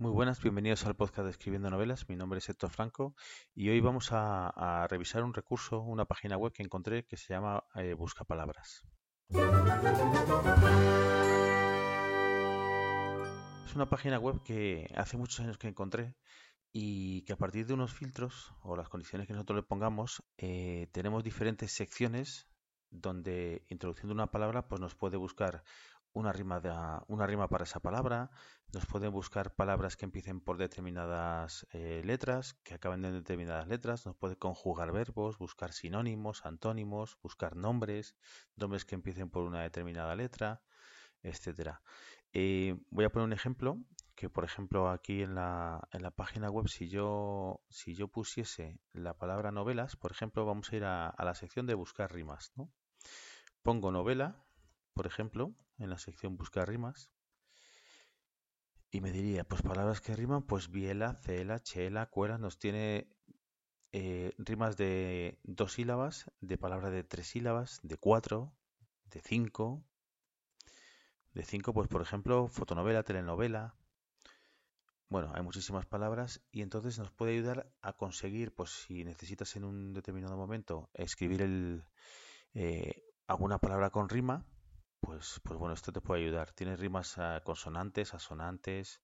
Muy buenas, bienvenidos al podcast de Escribiendo Novelas. Mi nombre es Héctor Franco y hoy vamos a, revisar un recurso, una página web que encontré que se llama eh, Busca Palabras. Es una página web que hace muchos años que encontré y que a partir de unos filtros o las condiciones que nosotros le pongamos eh, tenemos diferentes secciones donde introduciendo una palabra pues nos puede buscar una rima, de, una rima para esa palabra, nos pueden buscar palabras que empiecen por determinadas eh, letras, que acaben en determinadas letras, nos puede conjugar verbos, buscar sinónimos, antónimos, buscar nombres, nombres que empiecen por una determinada letra, etcétera. Eh, voy a poner un ejemplo que por ejemplo aquí en la, en la página web si yo si yo pusiese la palabra novelas por ejemplo vamos a ir a, la sección de buscar rimas pongo novela por ejemplo, en la sección buscar rimas. Y me diría, pues palabras que riman, pues biela, cela, chela, cuela, nos tiene eh, rimas de dos sílabas, de palabras de tres sílabas, de cuatro, de cinco. De cinco, pues por ejemplo, fotonovela, telenovela. Bueno, hay muchísimas palabras y entonces nos puede ayudar a conseguir, pues si necesitas en un determinado momento escribir el, eh, alguna palabra con rima, pues, pues bueno, esto te puede ayudar. Tienes rimas consonantes, asonantes.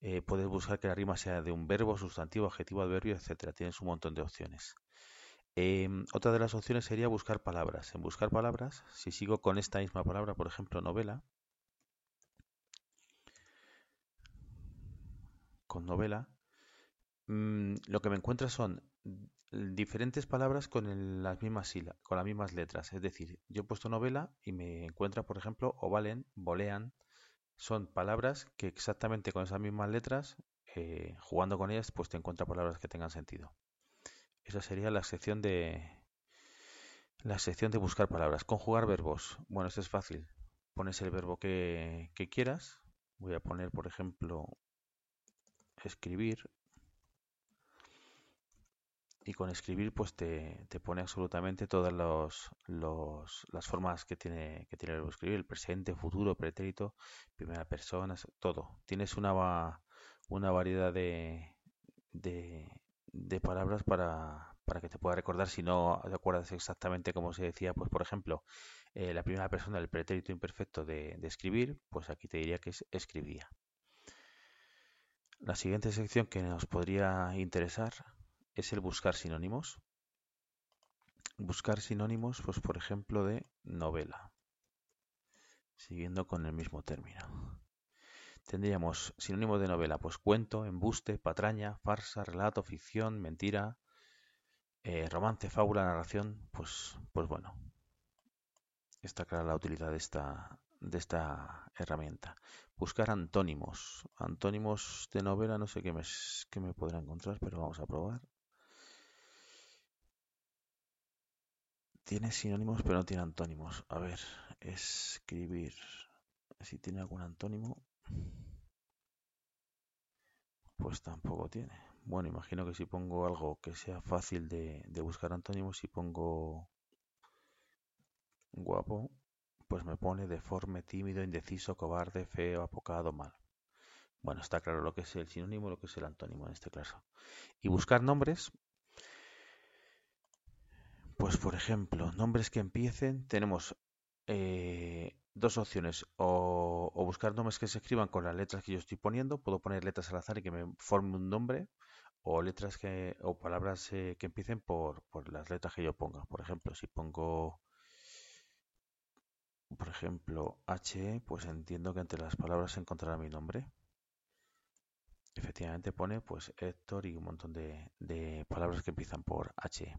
Eh, puedes buscar que la rima sea de un verbo, sustantivo, adjetivo, adverbio, etcétera. Tienes un montón de opciones. Em, otra de las opciones sería buscar palabras. En buscar palabras, si sigo con esta misma palabra, por ejemplo, novela, con novela, mm, lo que me encuentra son diferentes palabras con las mismas con las mismas letras. Es decir, yo he puesto novela y me encuentra, por ejemplo, ovalen, volean. Son palabras que exactamente con esas mismas letras, eh, jugando con ellas, pues te encuentra palabras que tengan sentido. Esa sería la sección de la sección de buscar palabras. Conjugar verbos. Bueno, esto es fácil. Pones el verbo que, que quieras. Voy a poner, por ejemplo, escribir y con escribir pues te, pone absolutamente todas los, las formas que tiene que tiene el escribir, el presente, futuro, pretérito, primera persona, todo. Tienes una, una variedad de, de, palabras para, para, que te pueda recordar si no te acuerdas exactamente como se decía, pues por ejemplo, eh, la primera persona del pretérito imperfecto de, de escribir, pues aquí te diría que es escribía. La siguiente sección que nos podría interesar es el buscar sinónimos. Buscar sinónimos, pues por ejemplo, de novela. Siguiendo con el mismo término. Tendríamos sinónimos de novela, pues cuento, embuste, patraña, farsa, relato, ficción, mentira, eh, romance, fábula, narración, pues, pues bueno. Está clara la utilidad de esta, de esta herramienta. Buscar antónimos. Antónimos de novela, no sé qué me, qué me podrá encontrar, pero vamos a probar. Tiene sinónimos, pero no tiene antónimos. A ver, escribir. Si tiene algún antónimo, pues tampoco tiene. Bueno, imagino que si pongo algo que sea fácil de, buscar antónimos, si pongo guapo, pues me pone deforme, tímido, indeciso, cobarde, feo, apocado, mal. Bueno, está claro lo que es el sinónimo lo que es el antónimo en este caso. Y buscar nombres, pues por ejemplo, nombres que empiecen, tenemos eh, dos opciones, o, buscar nombres que se escriban con las letras que yo estoy poniendo, puedo poner letras al azar y que me forme un nombre, o letras que, o palabras eh, que empiecen por, las letras que yo ponga. Por ejemplo, si pongo, por ejemplo, H, pues entiendo que entre las palabras encontrará mi nombre. Efectivamente pone pues Héctor y un montón de palabras que empiezan por H.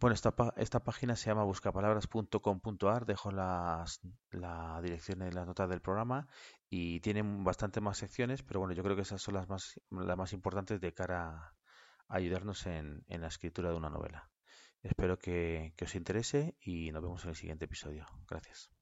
Bueno, esta, esta página se llama buscapalabras.com.ar, dejo las, la dirección en las notas del programa y tiene bastante más secciones, pero bueno, yo creo que esas son las más, las más importantes de cara a ayudarnos en, en la escritura de una novela. Espero que, que os interese y nos vemos en el siguiente episodio. Gracias.